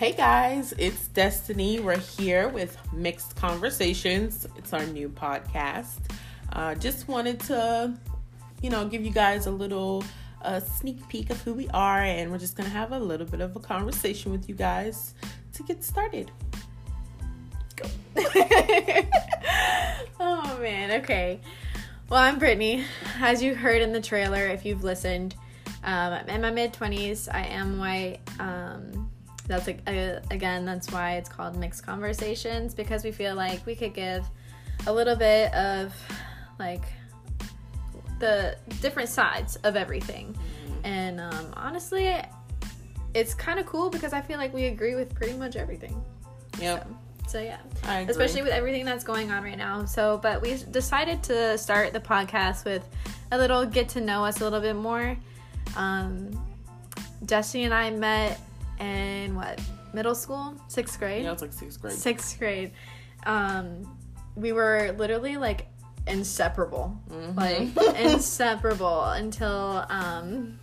Hey guys, it's Destiny. We're here with Mixed Conversations. It's our new podcast. Uh, just wanted to, you know, give you guys a little uh, sneak peek of who we are, and we're just gonna have a little bit of a conversation with you guys to get started. Go. oh man, okay. Well, I'm Brittany. As you heard in the trailer, if you've listened, um, I'm in my mid 20s. I am white. Um, that's like again that's why it's called mixed conversations because we feel like we could give a little bit of like the different sides of everything. Mm-hmm. and um, honestly it's kind of cool because i feel like we agree with pretty much everything. Yep. So, so yeah. Especially with everything that's going on right now. So but we decided to start the podcast with a little get to know us a little bit more. Um, Destiny and I met in what middle school, sixth grade. Yeah, it's like sixth grade. Sixth grade. Um, we were literally like inseparable, mm-hmm. like inseparable until um,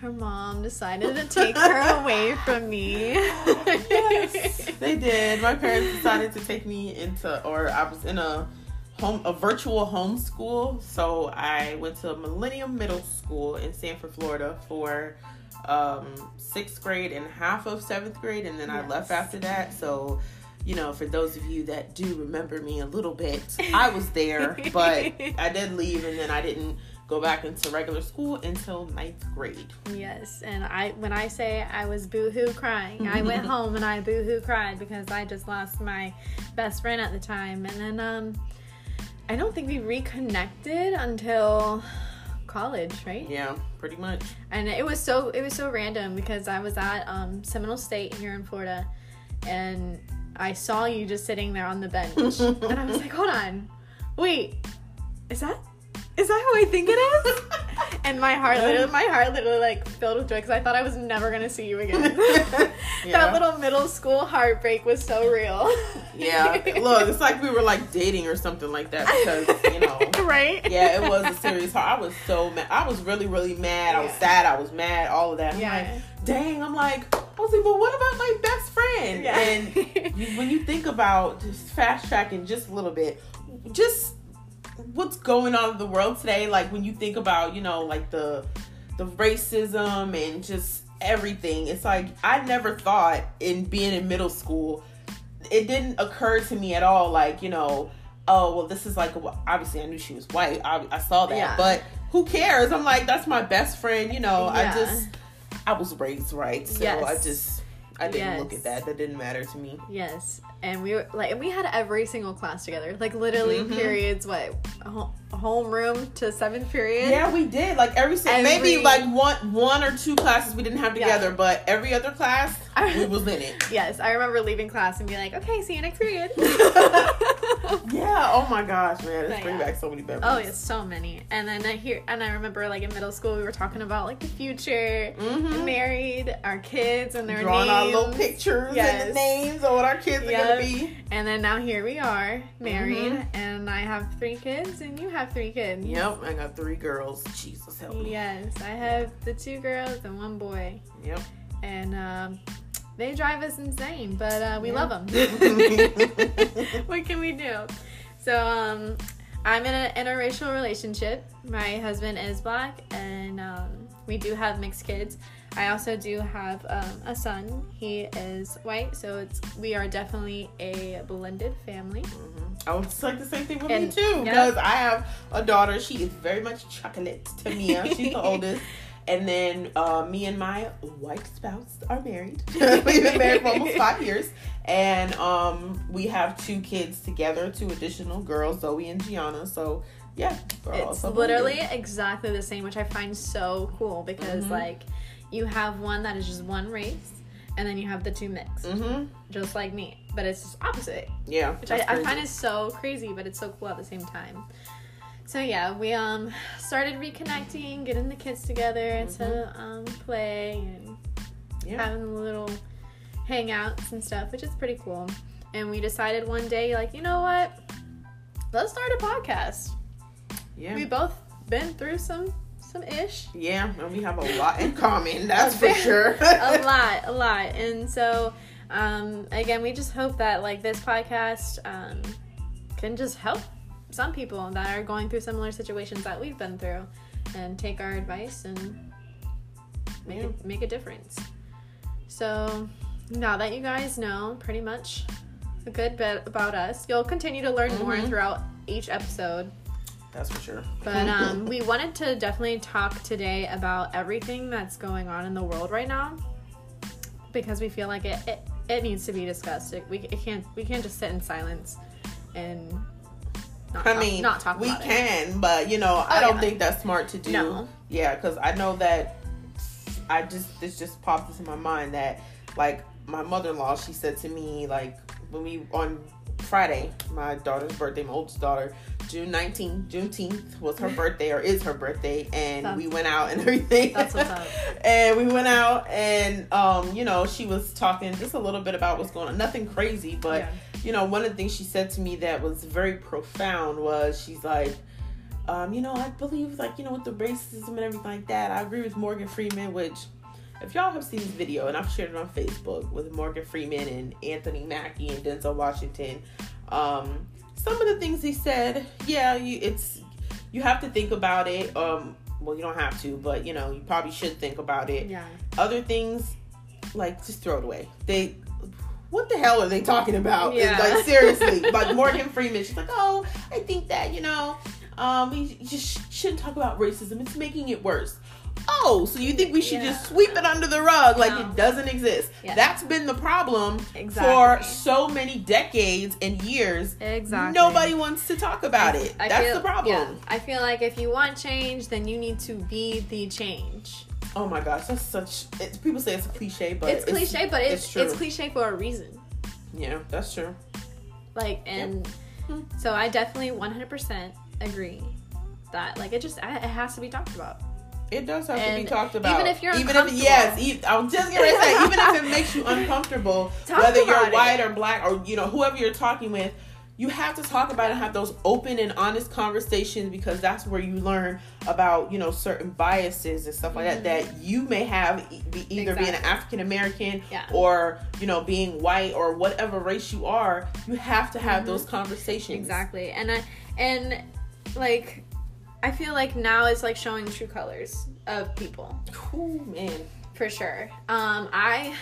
her mom decided to take her away from me. yes, they did. My parents decided to take me into, or I was in a home, a virtual homeschool. So I went to Millennium Middle School in Sanford, Florida for um, sixth grade and half of seventh grade, and then yes. I left after that. So, you know, for those of you that do remember me a little bit, I was there, but I did leave, and then I didn't go back into regular school until ninth grade. Yes, and I when I say I was boohoo crying, I went home and I boohoo cried because I just lost my best friend at the time, and then um, I don't think we reconnected until college, right? Yeah, pretty much. And it was so it was so random because I was at um, Seminole State here in Florida, and I saw you just sitting there on the bench, and I was like, "Hold on, wait, is that is that who I think it is?" and my heart, literally, my heart literally like filled with joy because I thought I was never gonna see you again. yeah. That little middle school heartbreak was so real. yeah, look, it's like we were like dating or something like that because you know, right? Yeah, it was a serious heart. I was so mad. I was really, really mad. I was sad. I was mad. All of that. I'm yeah. like, dang. I'm like, I was like, well, what about my best friend? Yeah. And you, when you think about just fast tracking just a little bit, just what's going on in the world today like when you think about you know like the the racism and just everything it's like i never thought in being in middle school it didn't occur to me at all like you know oh well this is like obviously i knew she was white i, I saw that yeah. but who cares i'm like that's my best friend you know yeah. i just i was raised right so yes. i just I didn't yes. look at that. That didn't matter to me. Yes, and we were like, and we had every single class together. Like literally mm-hmm. periods. What homeroom to seventh period? Yeah, we did. Like every, every maybe like one one or two classes we didn't have together, yeah. but every other class we was in it. Yes, I remember leaving class and being like, okay, see you next period. yeah. Oh my gosh, man, it's bringing yeah. back so many memories. Oh, yeah, so many. And then I hear, and I remember like in middle school we were talking about like the future, mm-hmm. married, our kids and their drawing names. our little pictures yes. and the names of what our kids yep. are gonna be. And then now here we are, married, mm-hmm. and I have three kids, and you have three kids. Yep, I got three girls. Jesus help me. Yes, I have the two girls and one boy. Yep. And um, they drive us insane, but uh, we yeah. love them. what can we do? So um, I'm in an interracial relationship. My husband is black, and um, we do have mixed kids. I also do have um, a son. He is white, so it's we are definitely a blended family. Mm-hmm. I would like the same thing with and, me too, because I have a daughter. She is very much chocolate to me. She's the oldest. And then uh, me and my white spouse are married. We've been married for almost five years. And um, we have two kids together, two additional girls, Zoe and Gianna. So, yeah. It's literally exactly the same, which I find so cool because, mm-hmm. like, you have one that is just one race. And then you have the two mixed, mm-hmm. just like me, but it's just opposite. Yeah, which I, I find is so crazy, but it's so cool at the same time so yeah, we um started reconnecting, getting the kids together mm-hmm. to um, play and yeah. having little hangouts and stuff, which is pretty cool. And we decided one day, like, you know what? Let's start a podcast. Yeah. We both been through some some ish. Yeah, and we have a lot in common. That's for sure. a lot, a lot, and so um, again, we just hope that like this podcast um, can just help some people that are going through similar situations that we've been through, and take our advice and make yeah. a, make a difference. So now that you guys know pretty much a good bit about us, you'll continue to learn mm-hmm. more throughout each episode. That's for sure. But um, we wanted to definitely talk today about everything that's going on in the world right now because we feel like it, it, it needs to be discussed. It, we it can't we can't just sit in silence and not I mean, not talk. We can, it. but you know, oh, I don't yeah. think that's smart to do. No. Yeah, because I know that I just this just popped into my mind that like my mother in law, she said to me like when we on Friday, my daughter's birthday, my oldest daughter, June 19th, Juneteenth was her birthday or is her birthday, and that's, we went out and everything. That's what's up. and we went out and um, you know, she was talking just a little bit about what's going on. Nothing crazy, but yeah. You know, one of the things she said to me that was very profound was she's like, um, you know, I believe like, you know, with the racism and everything like that, I agree with Morgan Freeman, which if y'all have seen this video, and I've shared it on Facebook with Morgan Freeman and Anthony Mackie and Denzel Washington, um, some of the things he said, yeah, you, it's you have to think about it. Um, well, you don't have to, but you know, you probably should think about it. Yeah. Other things, like just throw it away. They, what the hell are they talking about? Yeah. Like seriously, like Morgan Freeman, she's like, oh, I think that you know, um, we just shouldn't talk about racism. It's making it worse oh, so you think we should yeah. just sweep it under the rug like no. it doesn't exist? Yeah. That's been the problem exactly. for so many decades and years. Exactly. Nobody wants to talk about I, it. I That's feel, the problem. Yeah. I feel like if you want change, then you need to be the change. Oh my gosh, that's such. It, people say it's a cliche, but it's, it's cliche, but it's it's, it's, cliche for a reason. Yeah, that's true. Like, and yep. Hmm. so I definitely 100% agree that like it just it has to be talked about. It does have and to be talked about. Even if you're even if yes, even, I was just gonna say even if it makes you uncomfortable, Talk whether you're white it. or black or you know whoever you're talking with, you have to talk about and have those open and honest conversations because that's where you learn about you know certain biases and stuff like mm-hmm. that that you may have be either exactly. being an African American yeah. or you know being white or whatever race you are. You have to have mm-hmm. those conversations exactly, and I, and like I feel like now it's like showing true colors of people. Cool, man. For sure. Um, I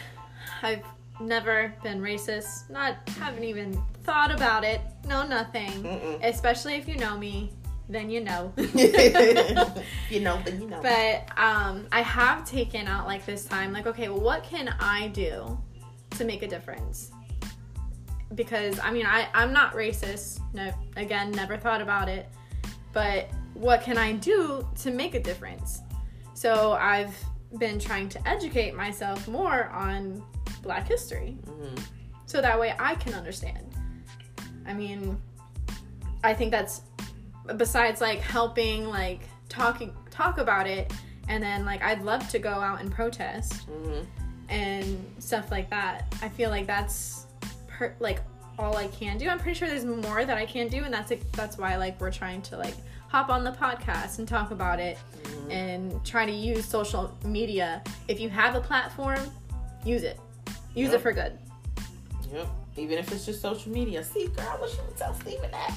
I have never been racist. Not haven't even thought about it. No, nothing. Mm-mm. Especially if you know me, then you know. you know, then you know. But um, I have taken out like this time, like, okay, well, what can I do to make a difference? Because I mean, I I'm not racist. No, again, never thought about it. But what can I do to make a difference? So I've been trying to educate myself more on Black history, mm-hmm. so that way I can understand. I mean, I think that's besides like helping, like talking talk about it, and then like I'd love to go out and protest mm-hmm. and stuff like that. I feel like that's per- like all I can do. I'm pretty sure there's more that I can do, and that's like, that's why like we're trying to like hop on the podcast and talk about it mm-hmm. and try to use social media. If you have a platform, use it. Use yep. it for good. Yep. Even if it's just social media. See, girl, I wish you would tell Steven that.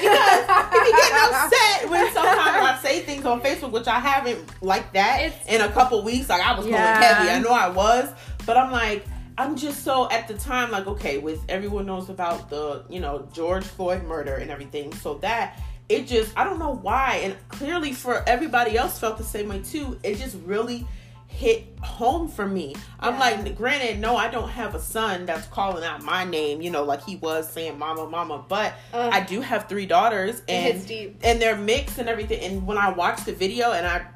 because he be getting upset when sometimes I say things on Facebook, which I haven't like that it's, in a couple weeks. Like I was yeah. going heavy. I know I was, but I'm like, I'm just so at the time like okay, with everyone knows about the you know George Floyd murder and everything, so that it just I don't know why, and clearly for everybody else felt the same way too. It just really hit home for me. I'm like, granted, no, I don't have a son that's calling out my name, you know, like he was saying mama, mama, but uh, I do have three daughters and and they're mixed and everything. And when I watched the video and I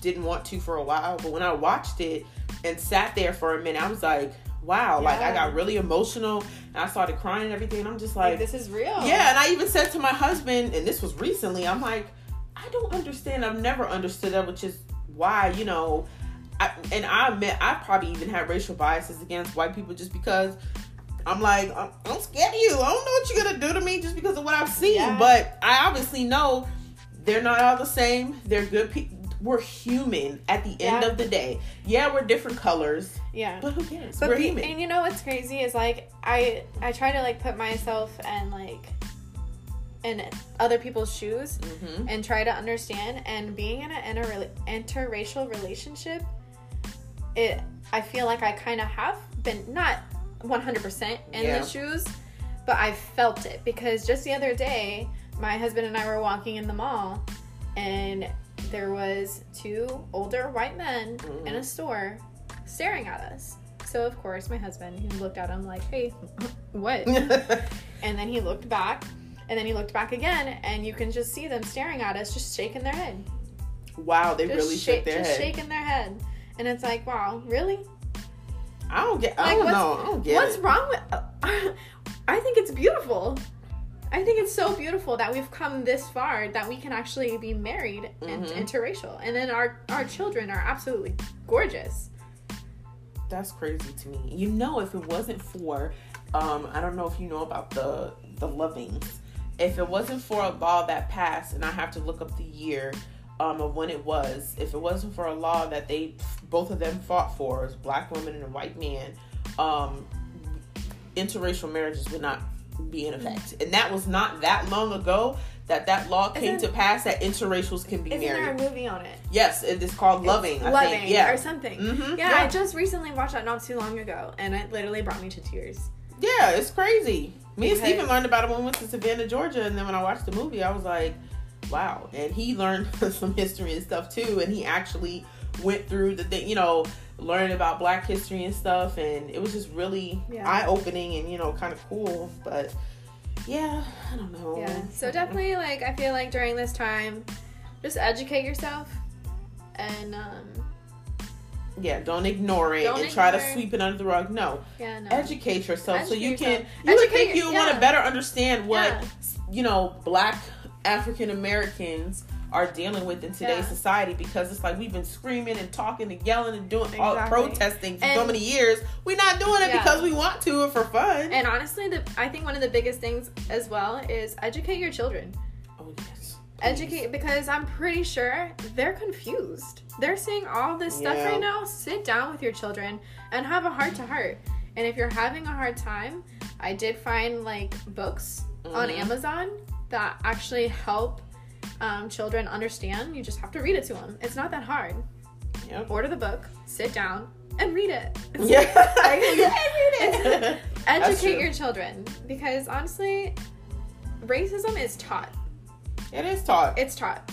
didn't want to for a while, but when I watched it and sat there for a minute, I was like, wow, yeah. like I got really emotional and I started crying and everything. And I'm just like, like, this is real. Yeah, and I even said to my husband, and this was recently, I'm like, I don't understand. I've never understood that, which is why, you know, I, and I admit I probably even had racial biases against white people just because I'm like, I'm, I'm scared of you. I don't know what you're gonna do to me just because of what I've seen. Yeah. But I obviously know they're not all the same. They're good people we're human at the end yeah. of the day. Yeah, we're different colors. Yeah. But who cares? But we're be, human. And you know what's crazy is like I I try to like put myself and like in other people's shoes mm-hmm. and try to understand and being in an inter- interracial relationship it I feel like I kind of have been not 100% in yeah. the shoes but I felt it because just the other day my husband and I were walking in the mall and there was two older white men mm-hmm. in a store staring at us. So of course my husband he looked at him like, "Hey, what?" and then he looked back, and then he looked back again, and you can just see them staring at us, just shaking their head. Wow, they just really sh- shook their just head. shaking their head, and it's like, wow, really? I don't get. I like, don't know. I don't get what's it. wrong with? Uh, I think it's beautiful. I think it's so beautiful that we've come this far that we can actually be married and mm-hmm. interracial, and then our our children are absolutely gorgeous. That's crazy to me. You know, if it wasn't for, um, I don't know if you know about the the Lovings. If it wasn't for a law that passed, and I have to look up the year um, of when it was, if it wasn't for a law that they both of them fought for, as black women and a white man, um, interracial marriages would not be in effect. And that was not that long ago that that law came isn't, to pass that interracials can be isn't married. There a movie on it? Yes, it is called it's Loving. I Loving, think. yeah, or something. Mm-hmm. Yeah, yeah, I just recently watched that not too long ago, and it literally brought me to tears. Yeah, it's crazy. Me because... and Stephen learned about it when we went to Savannah, Georgia, and then when I watched the movie, I was like, "Wow!" And he learned some history and stuff too, and he actually went through the thing, you know, learned about Black history and stuff, and it was just really yeah. eye opening and you know kind of cool, but yeah, I don't know. Yeah. So definitely like I feel like during this time, just educate yourself and um yeah, don't ignore it don't and ignore. try to sweep it under the rug. No. Yeah, no. Educate yourself educate so you yourself. can you educate, would think you yeah. want to better understand what you know, black African Americans are dealing with in today's yeah. society because it's like we've been screaming and talking and yelling and doing exactly. all protesting for and, so many years. We're not doing it yeah. because we want to or for fun. And honestly, the, I think one of the biggest things as well is educate your children. Oh yes. Please. Educate because I'm pretty sure they're confused. They're seeing all this stuff yeah. right now. Sit down with your children and have a heart to heart. And if you're having a hard time, I did find like books mm-hmm. on Amazon that actually help um, children understand. You just have to read it to them. It's not that hard. Yep. Order the book, sit down, and read it. yeah. like, yeah, read it. Educate your children because honestly, racism is taught. It is taught. It's taught.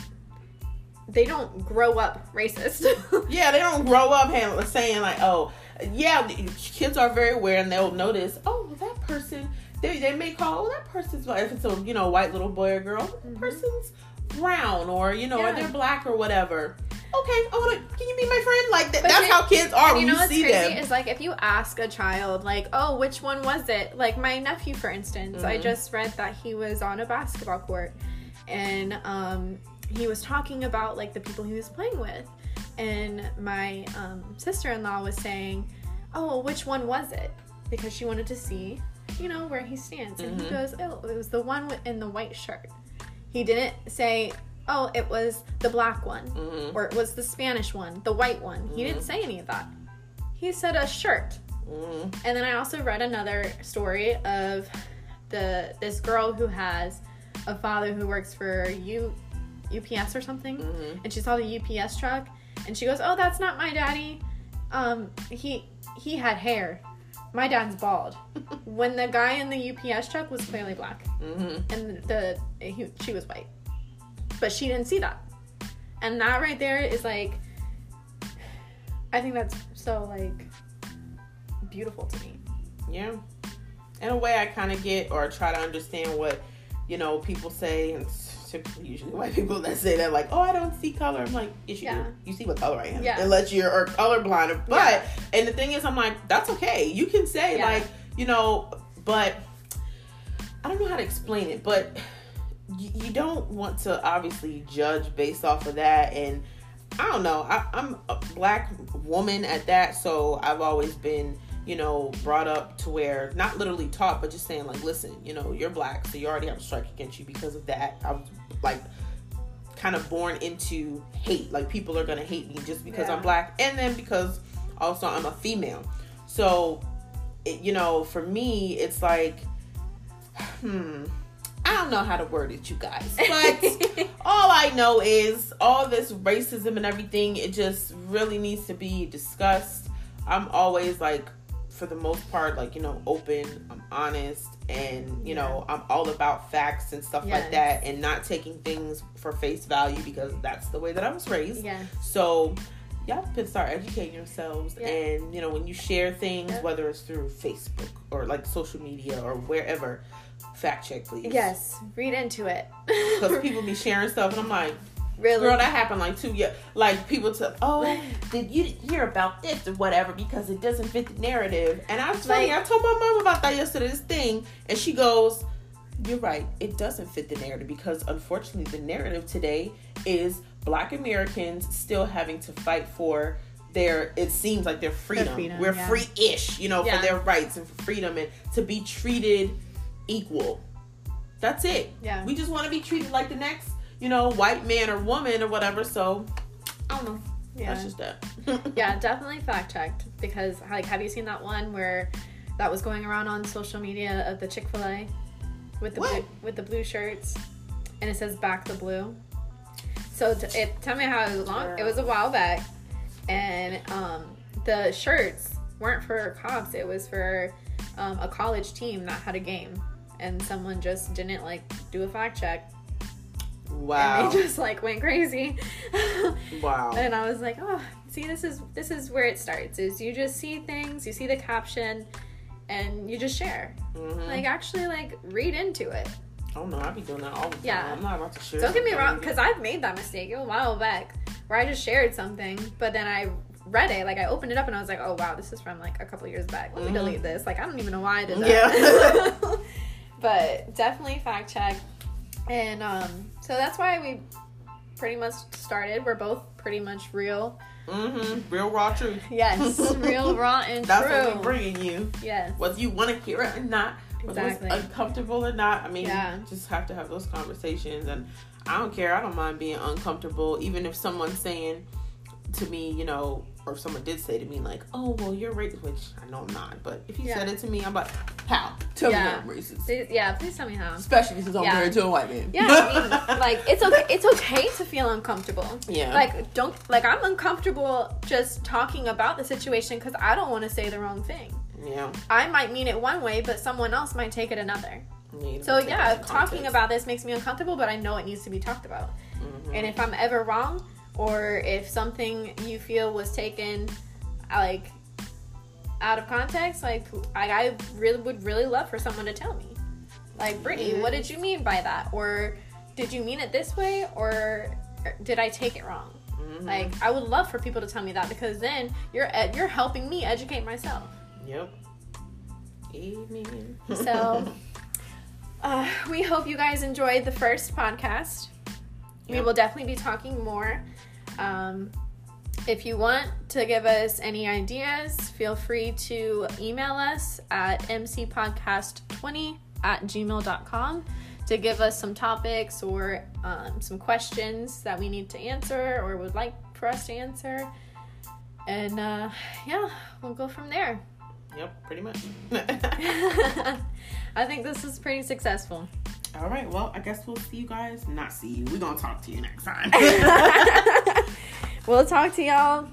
They don't grow up racist. yeah, they don't grow up saying like, "Oh, yeah." Kids are very aware and they'll notice, "Oh, that person." They, they may call, "Oh, that person's if it's a you know white little boy or girl, mm-hmm. person's brown or you know, yeah. or they're black or whatever. Okay, want. Can you be my friend? Like that, that's how kids are when you, know you see crazy them. Is like if you ask a child, like, oh, which one was it? Like my nephew, for instance, mm-hmm. I just read that he was on a basketball court, and um, he was talking about like the people he was playing with, and my um, sister-in-law was saying, oh, which one was it? Because she wanted to see, you know, where he stands, and mm-hmm. he goes, oh, it was the one in the white shirt. He didn't say, oh, it was the black one mm-hmm. or it was the Spanish one, the white one. Mm-hmm. He didn't mm-hmm. say any of that. He said a shirt. Mm-hmm. And then I also read another story of the this girl who has a father who works for U, UPS or something, mm-hmm. and she saw the UPS truck, and she goes, "Oh, that's not my daddy. Um, he he had hair." My dad's bald. when the guy in the UPS truck was clearly black, mm-hmm. and the he, she was white, but she didn't see that, and that right there is like, I think that's so like beautiful to me. Yeah, in a way, I kind of get or try to understand what you know people say and typically usually white people that say that like, oh, I don't see color. I'm like, yes, you yeah. do. You see what color I am. Yeah. Unless you're or colorblind. But yeah. and the thing is, I'm like, that's okay. You can say like, you know, but I don't know how to explain it, but you, you don't want to obviously judge based off of that and. I don't know. I, I'm a black woman at that, so I've always been you know, brought up to where not literally taught, but just saying like, listen, you know, you're black, so you already have a strike against you because of that. I was like, kind of born into hate. Like people are gonna hate me just because yeah. I'm black, and then because also I'm a female. So, it, you know, for me, it's like, hmm. I don't know how to word it, you guys. But all I know is all this racism and everything, it just really needs to be discussed. I'm always like, for the most part, like, you know, open, I'm honest, and, you know, I'm all about facts and stuff yes. like that and not taking things for face value because that's the way that I was raised. Yeah. So, y'all can start educating yourselves yeah. and you know when you share things yeah. whether it's through facebook or like social media or wherever fact check, please. Yes, read into it. Because people be sharing stuff, and I'm like, Really? Girl, that happened like two years. Like people to, oh, did you hear about this or whatever because it doesn't fit the narrative? And I was funny. I told my mom about that yesterday. This thing, and she goes, "You're right. It doesn't fit the narrative because unfortunately, the narrative today is Black Americans still having to fight for." Their, it seems like their freedom. freedom We're yeah. free-ish, you know, yeah. for their rights and for freedom and to be treated equal. That's it. Yeah. We just want to be treated like the next, you know, white man or woman or whatever. So, I don't know. Yeah. That's just that. yeah, definitely fact checked because, like, have you seen that one where that was going around on social media of the Chick Fil A with the blue, with the blue shirts, and it says "Back the Blue." So, t- it, tell me how it was long. It was a while back, and um, the shirts weren't for cops. It was for um, a college team that had a game and someone just didn't like do a fact check. Wow. And they just like went crazy. wow. And I was like, oh, see, this is this is where it starts. Is you just see things, you see the caption, and you just share. Mm-hmm. Like actually, like read into it. Oh no, I be doing that all the time. Yeah. I'm not about to share. Don't get me wrong, because I've made that mistake a while back where I just shared something, but then I read it, like I opened it up and I was like, oh wow, this is from like a couple years back. Let me mm-hmm. delete this. Like I don't even know why I did that. Yeah. but definitely fact check. And um, so that's why we pretty much started. We're both pretty much real. Mm-hmm. Real raw truth. Yes, real raw and that's true. That's what we're bringing you. Yes. Whether you want to hear it or not, exactly. whether it's uncomfortable or not. I mean, yeah. just have to have those conversations. And I don't care. I don't mind being uncomfortable, even if someone's saying to me, you know, or if someone did say to me like, "Oh, well, you're racist," which I know I'm not, but if you yeah. said it to me, I'm like, "How? Tell yeah. me I'm racist." Please, yeah, please tell me how. Especially since I'm yeah. married to a white man. Yeah, I mean, like it's okay. It's okay to feel uncomfortable. Yeah. Like don't like I'm uncomfortable just talking about the situation because I don't want to say the wrong thing. Yeah. I might mean it one way, but someone else might take it another. So yeah, talking about this makes me uncomfortable, but I know it needs to be talked about. Mm-hmm. And if I'm ever wrong, or if something you feel was taken like out of context, like I, I really would really love for someone to tell me, like Brittany, mm-hmm. what did you mean by that, or did you mean it this way, or did I take it wrong? Mm-hmm. Like I would love for people to tell me that because then you're you're helping me educate myself. Yep. Amen. so, uh, we hope you guys enjoyed the first podcast. Yep. We will definitely be talking more um, if you want to give us any ideas, feel free to email us at mcpodcast20 at gmail.com to give us some topics or um, some questions that we need to answer or would like for us to answer. And uh, yeah, we'll go from there. Yep, pretty much. I think this is pretty successful. All right. Well, I guess we'll see you guys. Not see you. We're gonna talk to you next time. we'll talk to y'all.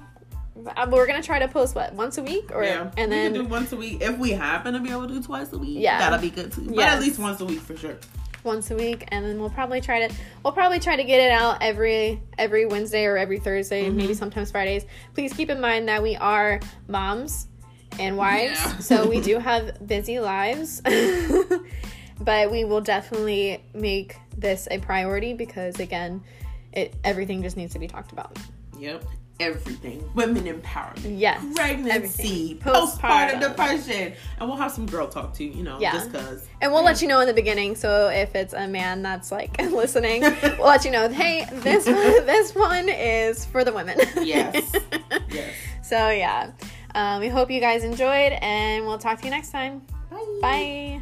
Uh, we're gonna try to post what once a week, or yeah, and then do once a week. If we happen to be able to do twice a week, yeah, that'll be good too. But at least once a week for sure. Once a week, and then we'll probably try to we'll probably try to get it out every every Wednesday or every Thursday, mm-hmm. maybe sometimes Fridays. Please keep in mind that we are moms and wives, yeah. so we do have busy lives. but we will definitely make this a priority because again it everything just needs to be talked about yep. Everything. Women empowerment. Yes. Pregnancy. Postpartum depression. And we'll have some girl talk too you you know yeah. just because and we'll let you know in the beginning. So if it's a man that's like listening we'll let you know hey this one, this one is for the women. Yes. Yes. So yeah. Um, we hope you guys enjoyed and we'll talk to you next time. Bye. Bye